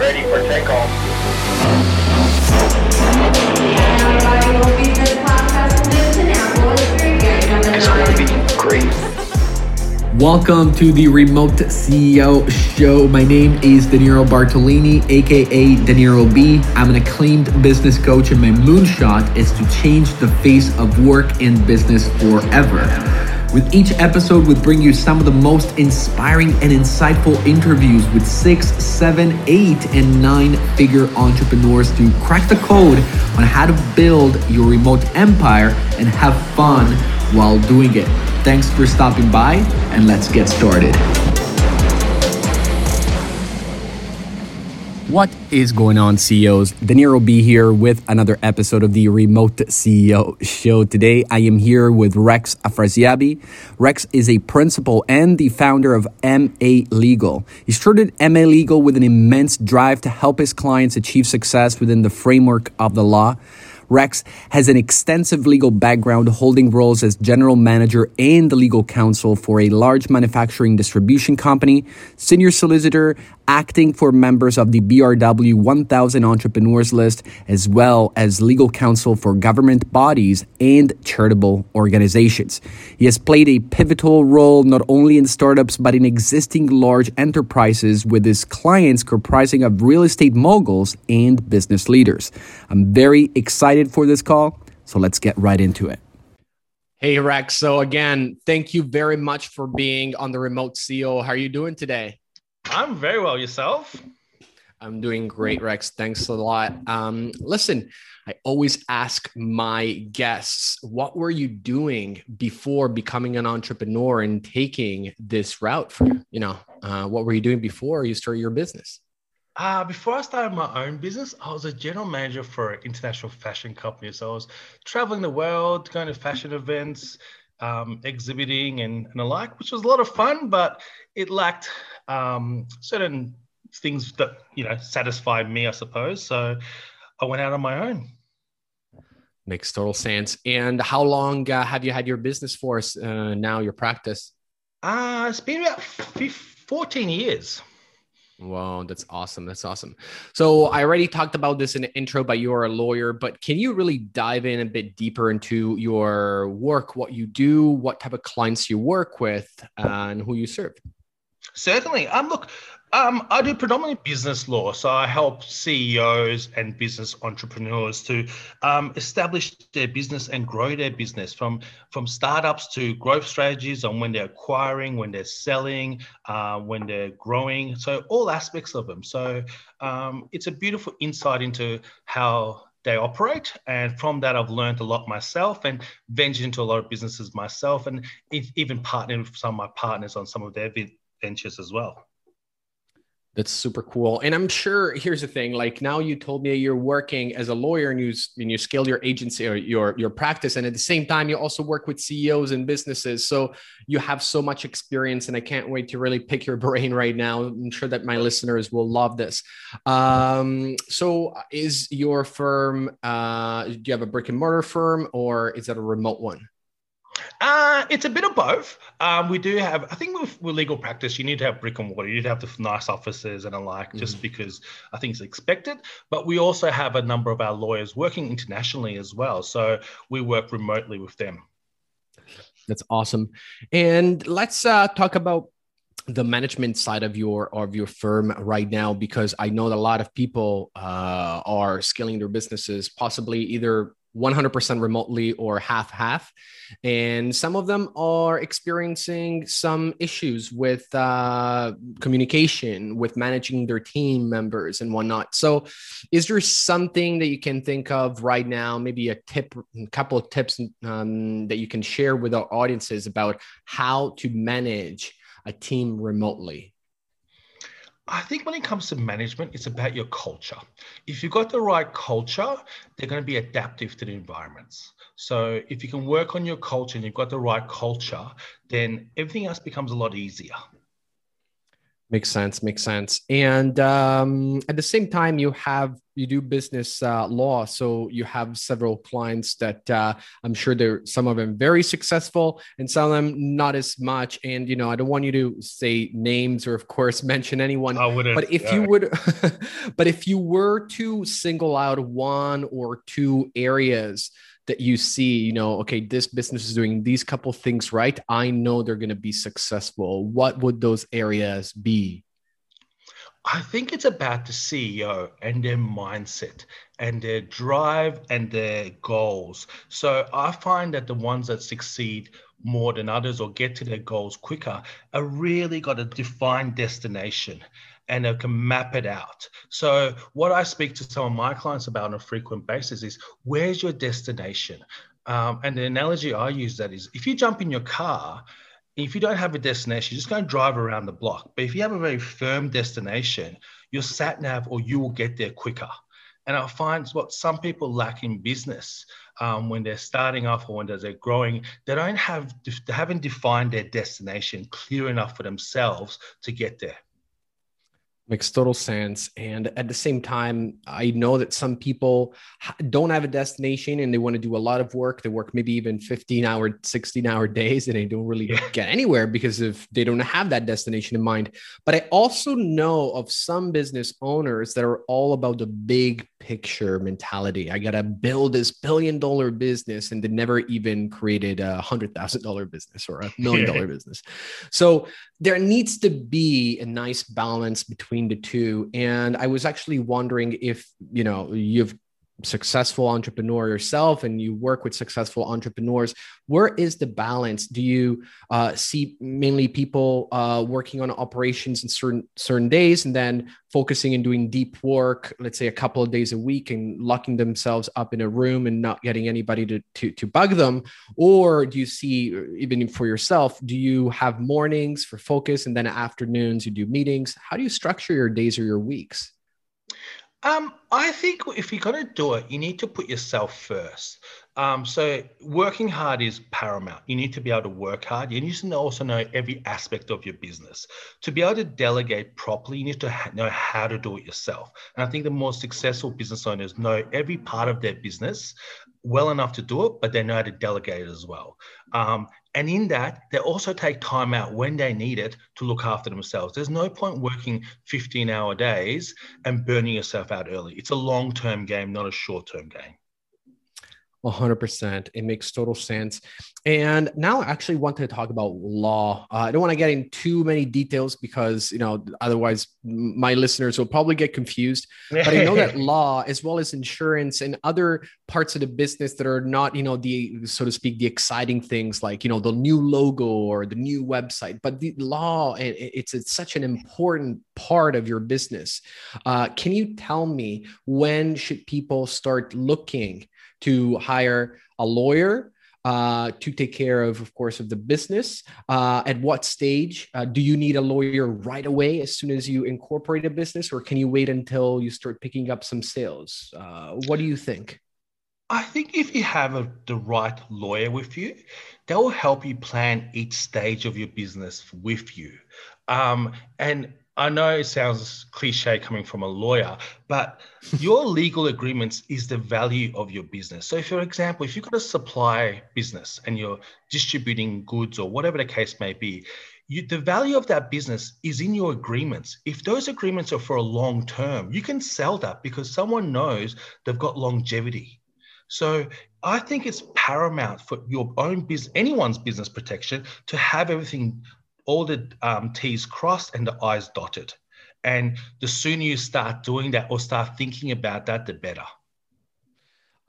ready for takeoff. Great. Welcome to the Remote CEO Show. My name is Danilo Bartolini, aka Danilo B. I'm an acclaimed business coach, and my moonshot is to change the face of work and business forever. With each episode, we bring you some of the most inspiring and insightful interviews with six, seven, eight, and nine figure entrepreneurs to crack the code on how to build your remote empire and have fun while doing it. Thanks for stopping by, and let's get started. What is going on, CEOs? Danilo B here with another episode of the Remote CEO Show. Today, I am here with Rex Afrasiabi. Rex is a principal and the founder of MA Legal. He started MA Legal with an immense drive to help his clients achieve success within the framework of the law. Rex has an extensive legal background holding roles as general manager and legal counsel for a large manufacturing distribution company, senior solicitor, acting for members of the BRW 1000 entrepreneurs list, as well as legal counsel for government bodies and charitable organizations. He has played a pivotal role not only in startups but in existing large enterprises with his clients comprising of real estate moguls and business leaders. I'm very excited for this call, so let's get right into it. Hey Rex, so again, thank you very much for being on the remote CEO. How are you doing today? I'm very well. Yourself? I'm doing great, Rex. Thanks a lot. Um, listen, I always ask my guests, what were you doing before becoming an entrepreneur and taking this route for you know, uh, what were you doing before you started your business? Uh, before I started my own business, I was a general manager for an international fashion company. So I was traveling the world, going to fashion events, um, exhibiting and, and the like, which was a lot of fun, but it lacked um, certain things that you know satisfied me, I suppose. So I went out on my own. Makes total sense. And how long uh, have you had your business for uh, now? Your practice? Uh, it's been about 14 years. Wow, that's awesome. That's awesome. So I already talked about this in the intro, but you're a lawyer, but can you really dive in a bit deeper into your work, what you do, what type of clients you work with, and who you serve? Certainly. Um, look, um, I do predominantly business law, so I help CEOs and business entrepreneurs to um, establish their business and grow their business from from startups to growth strategies on when they're acquiring, when they're selling, uh, when they're growing. So all aspects of them. So um, it's a beautiful insight into how they operate. And from that, I've learned a lot myself and ventured into a lot of businesses myself and even partnered with some of my partners on some of their ventures as well. That's super cool. And I'm sure here's the thing, like now you told me you're working as a lawyer and you and you scale your agency or your your practice and at the same time you also work with CEOs and businesses. So you have so much experience and I can't wait to really pick your brain right now. I'm sure that my listeners will love this. Um, so is your firm uh, do you have a brick and mortar firm or is that a remote one? Uh, it's a bit of both. Um, we do have, I think with, with, legal practice, you need to have brick and mortar. You need to have the nice offices and the like, mm-hmm. just because I think it's expected. But we also have a number of our lawyers working internationally as well. So we work remotely with them. That's awesome. And let's uh, talk about the management side of your of your firm right now because i know that a lot of people uh, are scaling their businesses possibly either 100% remotely or half half. And some of them are experiencing some issues with uh, communication, with managing their team members and whatnot. So, is there something that you can think of right now, maybe a tip, a couple of tips um, that you can share with our audiences about how to manage a team remotely? I think when it comes to management, it's about your culture. If you've got the right culture, they're going to be adaptive to the environments. So if you can work on your culture and you've got the right culture, then everything else becomes a lot easier. Makes sense. Makes sense. And um, at the same time, you have you do business uh, law, so you have several clients that uh, I'm sure they're some of them very successful, and some of them not as much. And you know, I don't want you to say names or, of course, mention anyone. I wouldn't. But if you would, but if you were to single out one or two areas that you see, you know, okay, this business is doing these couple things right. I know they're going to be successful. What would those areas be? I think it's about the CEO and their mindset and their drive and their goals. So I find that the ones that succeed more than others or get to their goals quicker are really got a defined destination and they can map it out. So, what I speak to some of my clients about on a frequent basis is where's your destination? Um, and the analogy I use that is if you jump in your car, if you don't have a destination, you're just going to drive around the block. But if you have a very firm destination, your sat nav or you will get there quicker. And I find what some people lack in business um, when they're starting off or when they're growing, they don't have they haven't defined their destination clear enough for themselves to get there. Makes total sense. And at the same time, I know that some people don't have a destination and they want to do a lot of work. They work maybe even 15 hour, 16 hour days and they don't really get anywhere because if they don't have that destination in mind. But I also know of some business owners that are all about the big picture mentality. I got to build this billion dollar business and they never even created a hundred thousand dollar business or a million dollar business. So there needs to be a nice balance between the two. And i was actually wondering if you know you've successful entrepreneur yourself and you work with successful entrepreneurs where is the balance? Do you uh, see mainly people uh, working on operations in certain certain days and then focusing and doing deep work let's say a couple of days a week and locking themselves up in a room and not getting anybody to, to, to bug them? Or do you see even for yourself do you have mornings for focus and then afternoons you do meetings? How do you structure your days or your weeks um, I think if you're going to do it, you need to put yourself first. Um, so working hard is paramount. You need to be able to work hard. You need to also know every aspect of your business. To be able to delegate properly, you need to ha- know how to do it yourself. And I think the more successful business owners know every part of their business well enough to do it, but they know how to delegate it as well. Um, and in that, they also take time out when they need it to look after themselves. There's no point working 15 hour days and burning yourself out early. It's a long term game, not a short term game. 100%. It makes total sense. And now I actually want to talk about law. Uh, I don't want to get in too many details because, you know, otherwise my listeners will probably get confused. But I know that law, as well as insurance and other parts of the business that are not, you know, the, so to speak, the exciting things like, you know, the new logo or the new website, but the law, it's, it's such an important part of your business. Uh, can you tell me when should people start looking to hire a lawyer uh, to take care of, of course, of the business? Uh, at what stage uh, do you need a lawyer right away as soon as you incorporate a business, or can you wait until you start picking up some sales? Uh, what do you think? I think if you have a, the right lawyer with you, they will help you plan each stage of your business with you. Um, and I know it sounds cliche coming from a lawyer, but your legal agreements is the value of your business. So, for example, if you've got a supply business and you're distributing goods or whatever the case may be, you, the value of that business is in your agreements. If those agreements are for a long term, you can sell that because someone knows they've got longevity. So I think it's paramount for your own business, anyone's business protection, to have everything all the um, T's crossed and the I's dotted. And the sooner you start doing that or start thinking about that, the better.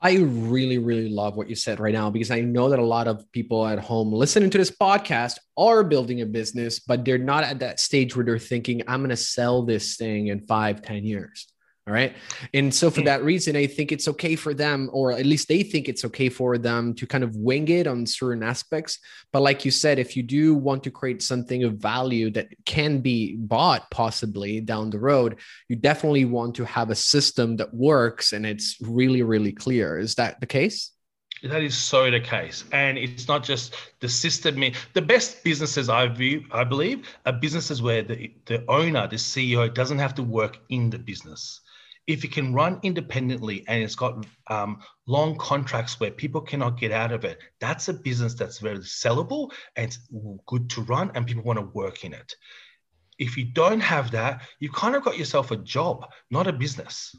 I really, really love what you said right now because I know that a lot of people at home listening to this podcast are building a business, but they're not at that stage where they're thinking, I'm going to sell this thing in five, ten years. All right. And so, for hmm. that reason, I think it's okay for them, or at least they think it's okay for them to kind of wing it on certain aspects. But, like you said, if you do want to create something of value that can be bought possibly down the road, you definitely want to have a system that works and it's really, really clear. Is that the case? That is so the case, and it's not just the system. Mean the best businesses I view, I believe, are businesses where the the owner, the CEO, doesn't have to work in the business. If it can run independently and it's got um, long contracts where people cannot get out of it, that's a business that's very sellable and it's good to run, and people want to work in it. If you don't have that, you've kind of got yourself a job, not a business.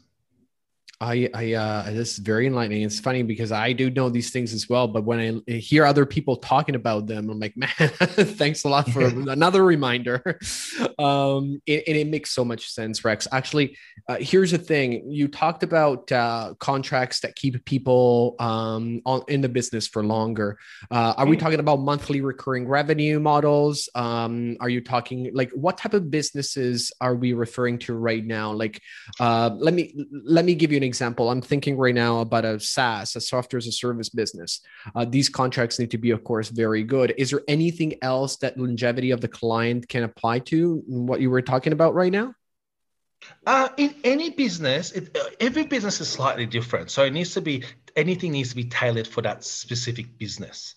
I, I, uh, this is very enlightening. It's funny because I do know these things as well, but when I hear other people talking about them, I'm like, man, thanks a lot for another reminder. Um, and, and, it makes so much sense, Rex. Actually, uh, here's the thing: you talked about uh, contracts that keep people um, on, in the business for longer. Uh, are we mm. talking about monthly recurring revenue models? Um, are you talking like what type of businesses are we referring to right now? Like, uh, let me let me give you an example, I'm thinking right now about a SaaS, a software as a service business. Uh, these contracts need to be, of course, very good. Is there anything else that longevity of the client can apply to what you were talking about right now? Uh, in any business, it, uh, every business is slightly different. So it needs to be anything needs to be tailored for that specific business.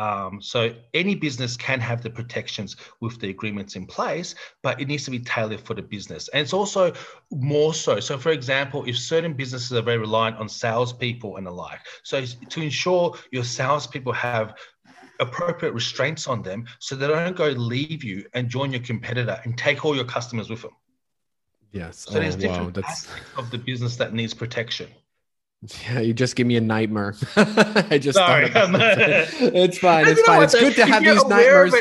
Um, so any business can have the protections with the agreements in place, but it needs to be tailored for the business. And it's also more so. So, for example, if certain businesses are very reliant on salespeople and the like, so to ensure your salespeople have appropriate restraints on them so they don't go leave you and join your competitor and take all your customers with them. Yes. So oh, there's different wow. aspects of the business that needs protection. Yeah, you just give me a nightmare. I just sorry. it's fine. It's fine. It's good to have these nightmares.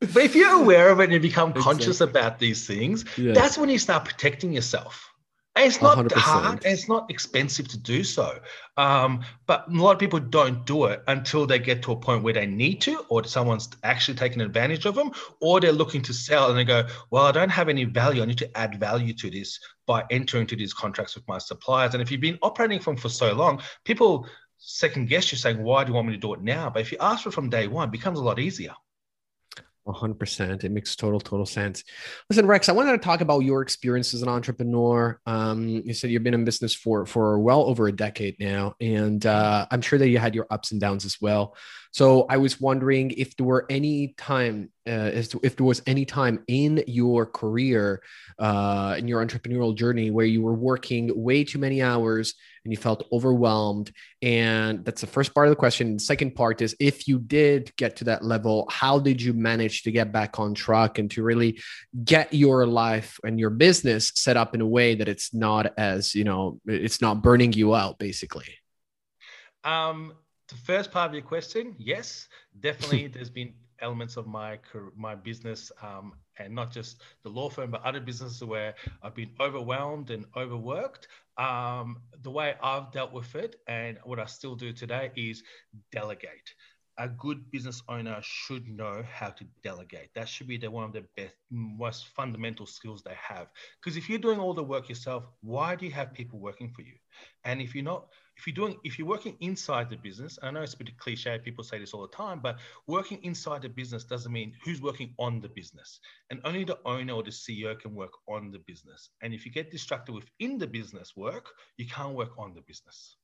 but if you're aware of it and you become conscious exactly. about these things, that's when you start protecting yourself. And it's not 100%. hard and it's not expensive to do so. Um, but a lot of people don't do it until they get to a point where they need to, or someone's actually taking advantage of them, or they're looking to sell and they go, Well, I don't have any value. I need to add value to this by entering into these contracts with my suppliers. And if you've been operating from for so long, people second guess you saying, Why do you want me to do it now? But if you ask for it from day one, it becomes a lot easier. 100% it makes total total sense. Listen rex i wanted to talk about your experience as an entrepreneur. Um, you said you've been in business for for well over a decade now and uh, i'm sure that you had your ups and downs as well so I was wondering if there were any time, uh, if there was any time in your career, uh, in your entrepreneurial journey, where you were working way too many hours and you felt overwhelmed. And that's the first part of the question. The second part is if you did get to that level, how did you manage to get back on track and to really get your life and your business set up in a way that it's not as, you know, it's not burning you out, basically? Um, the first part of your question, yes, definitely. there's been elements of my my business, um, and not just the law firm, but other businesses where I've been overwhelmed and overworked. Um, the way I've dealt with it, and what I still do today, is delegate a good business owner should know how to delegate. That should be the one of the best, most fundamental skills they have. Because if you're doing all the work yourself, why do you have people working for you? And if you're not, if you're doing, if you're working inside the business, I know it's a bit cliche, people say this all the time, but working inside the business doesn't mean who's working on the business. And only the owner or the CEO can work on the business. And if you get distracted within the business work, you can't work on the business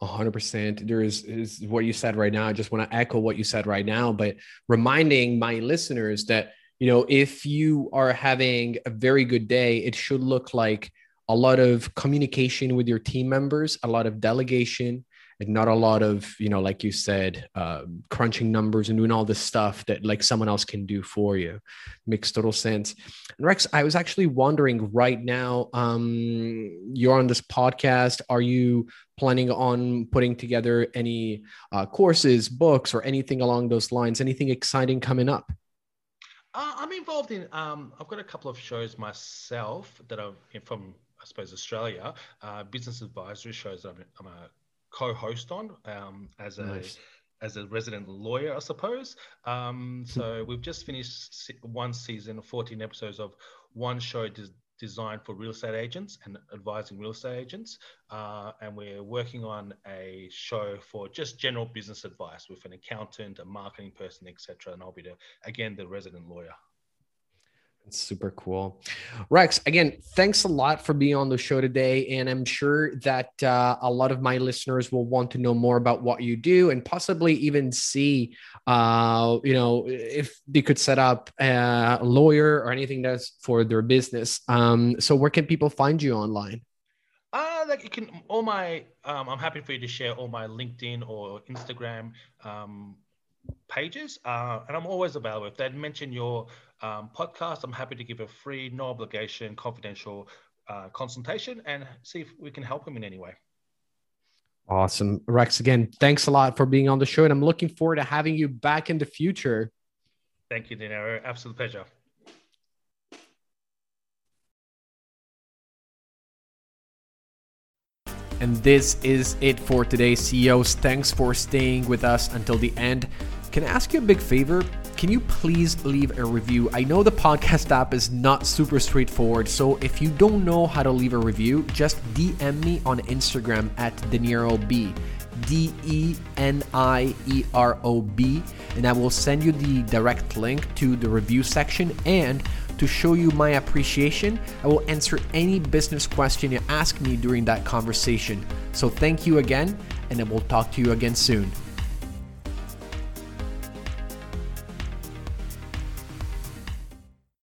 hundred percent. There is is what you said right now. I just want to echo what you said right now, but reminding my listeners that you know if you are having a very good day, it should look like a lot of communication with your team members, a lot of delegation, and not a lot of you know like you said uh, crunching numbers and doing all this stuff that like someone else can do for you makes total sense and rex i was actually wondering right now um, you're on this podcast are you planning on putting together any uh, courses books or anything along those lines anything exciting coming up uh, i'm involved in um, i've got a couple of shows myself that are from I suppose Australia, uh, business advisory shows that I'm, I'm a co-host on um, as a nice. as a resident lawyer, I suppose. Um, so we've just finished one season 14 episodes of one show des- designed for real estate agents and advising real estate agents, uh, and we're working on a show for just general business advice with an accountant, a marketing person, etc. And I'll be the again the resident lawyer. Super cool. Rex, again, thanks a lot for being on the show today. And I'm sure that uh, a lot of my listeners will want to know more about what you do and possibly even see, uh, you know, if they could set up a lawyer or anything that's for their business. Um, so where can people find you online? Uh, like you can all my um, I'm happy for you to share all my LinkedIn or Instagram um, pages, uh, and I'm always available. If they mention your um, podcast, I'm happy to give a free, no obligation, confidential uh, consultation and see if we can help them in any way. Awesome. Rex, again, thanks a lot for being on the show. And I'm looking forward to having you back in the future. Thank you, Dinero. Absolute pleasure. And this is it for today, CEOs. Thanks for staying with us until the end. Can I ask you a big favor? Can you please leave a review? I know the podcast app is not super straightforward, so if you don't know how to leave a review, just DM me on Instagram at DenieroB. D E N I E R O B, and I will send you the direct link to the review section. And to show you my appreciation, I will answer any business question you ask me during that conversation. So thank you again, and I will talk to you again soon.